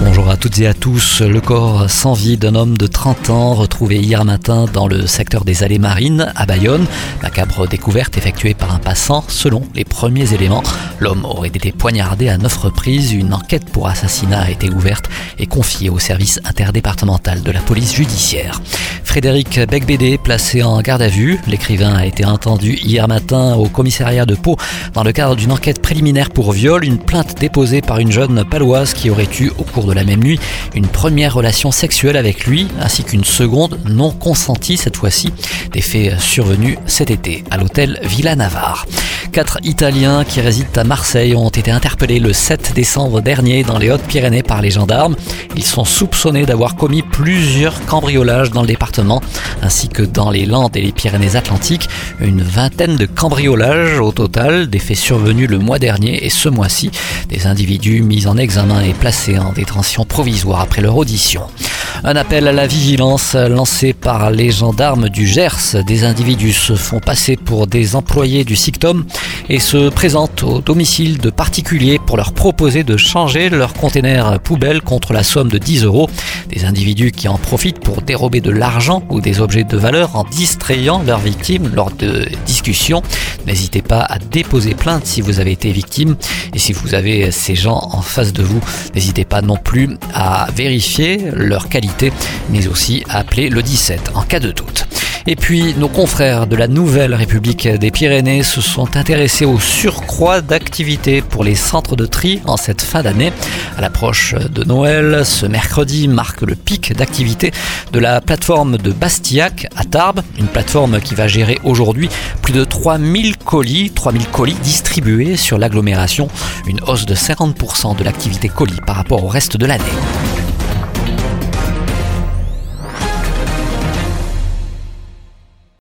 Bonjour à toutes et à tous. Le corps sans vie d'un homme de 30 ans retrouvé hier matin dans le secteur des allées marines à Bayonne. Macabre découverte effectuée par un passant. Selon les premiers éléments, l'homme aurait été poignardé à neuf reprises. Une enquête pour assassinat a été ouverte et confiée au service interdépartemental de la police judiciaire. Frédéric Becbédé, placé en garde à vue. L'écrivain a été entendu hier matin au commissariat de Pau dans le cadre d'une enquête préliminaire pour viol, une plainte déposée par une jeune paloise qui aurait eu au cours de la même nuit une première relation sexuelle avec lui, ainsi qu'une seconde non consentie cette fois-ci. Des faits survenus cet été à l'hôtel Villa Navarre. Quatre Italiens qui résident à Marseille ont été interpellés le 7 décembre dernier dans les Hautes-Pyrénées par les gendarmes. Ils sont soupçonnés d'avoir commis plusieurs cambriolages dans le département, ainsi que dans les Landes et les Pyrénées-Atlantiques. Une vingtaine de cambriolages au total, des faits survenus le mois dernier et ce mois-ci. Des individus mis en examen et placés en détention provisoire après leur audition. Un appel à la vigilance lancé par les gendarmes du Gers. Des individus se font passer pour des employés du SICTOM et se présentent au domicile de particuliers pour leur proposer de changer leur conteneur poubelle contre la somme de 10 euros. Des individus qui en profitent pour dérober de l'argent ou des objets de valeur en distrayant leurs victimes lors de discussions. N'hésitez pas à déposer plainte si vous avez été victime et si vous avez ces gens en face de vous, n'hésitez pas non plus à vérifier leur qualité mais aussi appeler le 17 en cas de doute. Et puis, nos confrères de la Nouvelle République des Pyrénées se sont intéressés au surcroît d'activités pour les centres de tri en cette fin d'année. À l'approche de Noël, ce mercredi marque le pic d'activité de la plateforme de Bastillac à Tarbes, une plateforme qui va gérer aujourd'hui plus de 3000 colis, 3000 colis distribués sur l'agglomération, une hausse de 50% de l'activité colis par rapport au reste de l'année.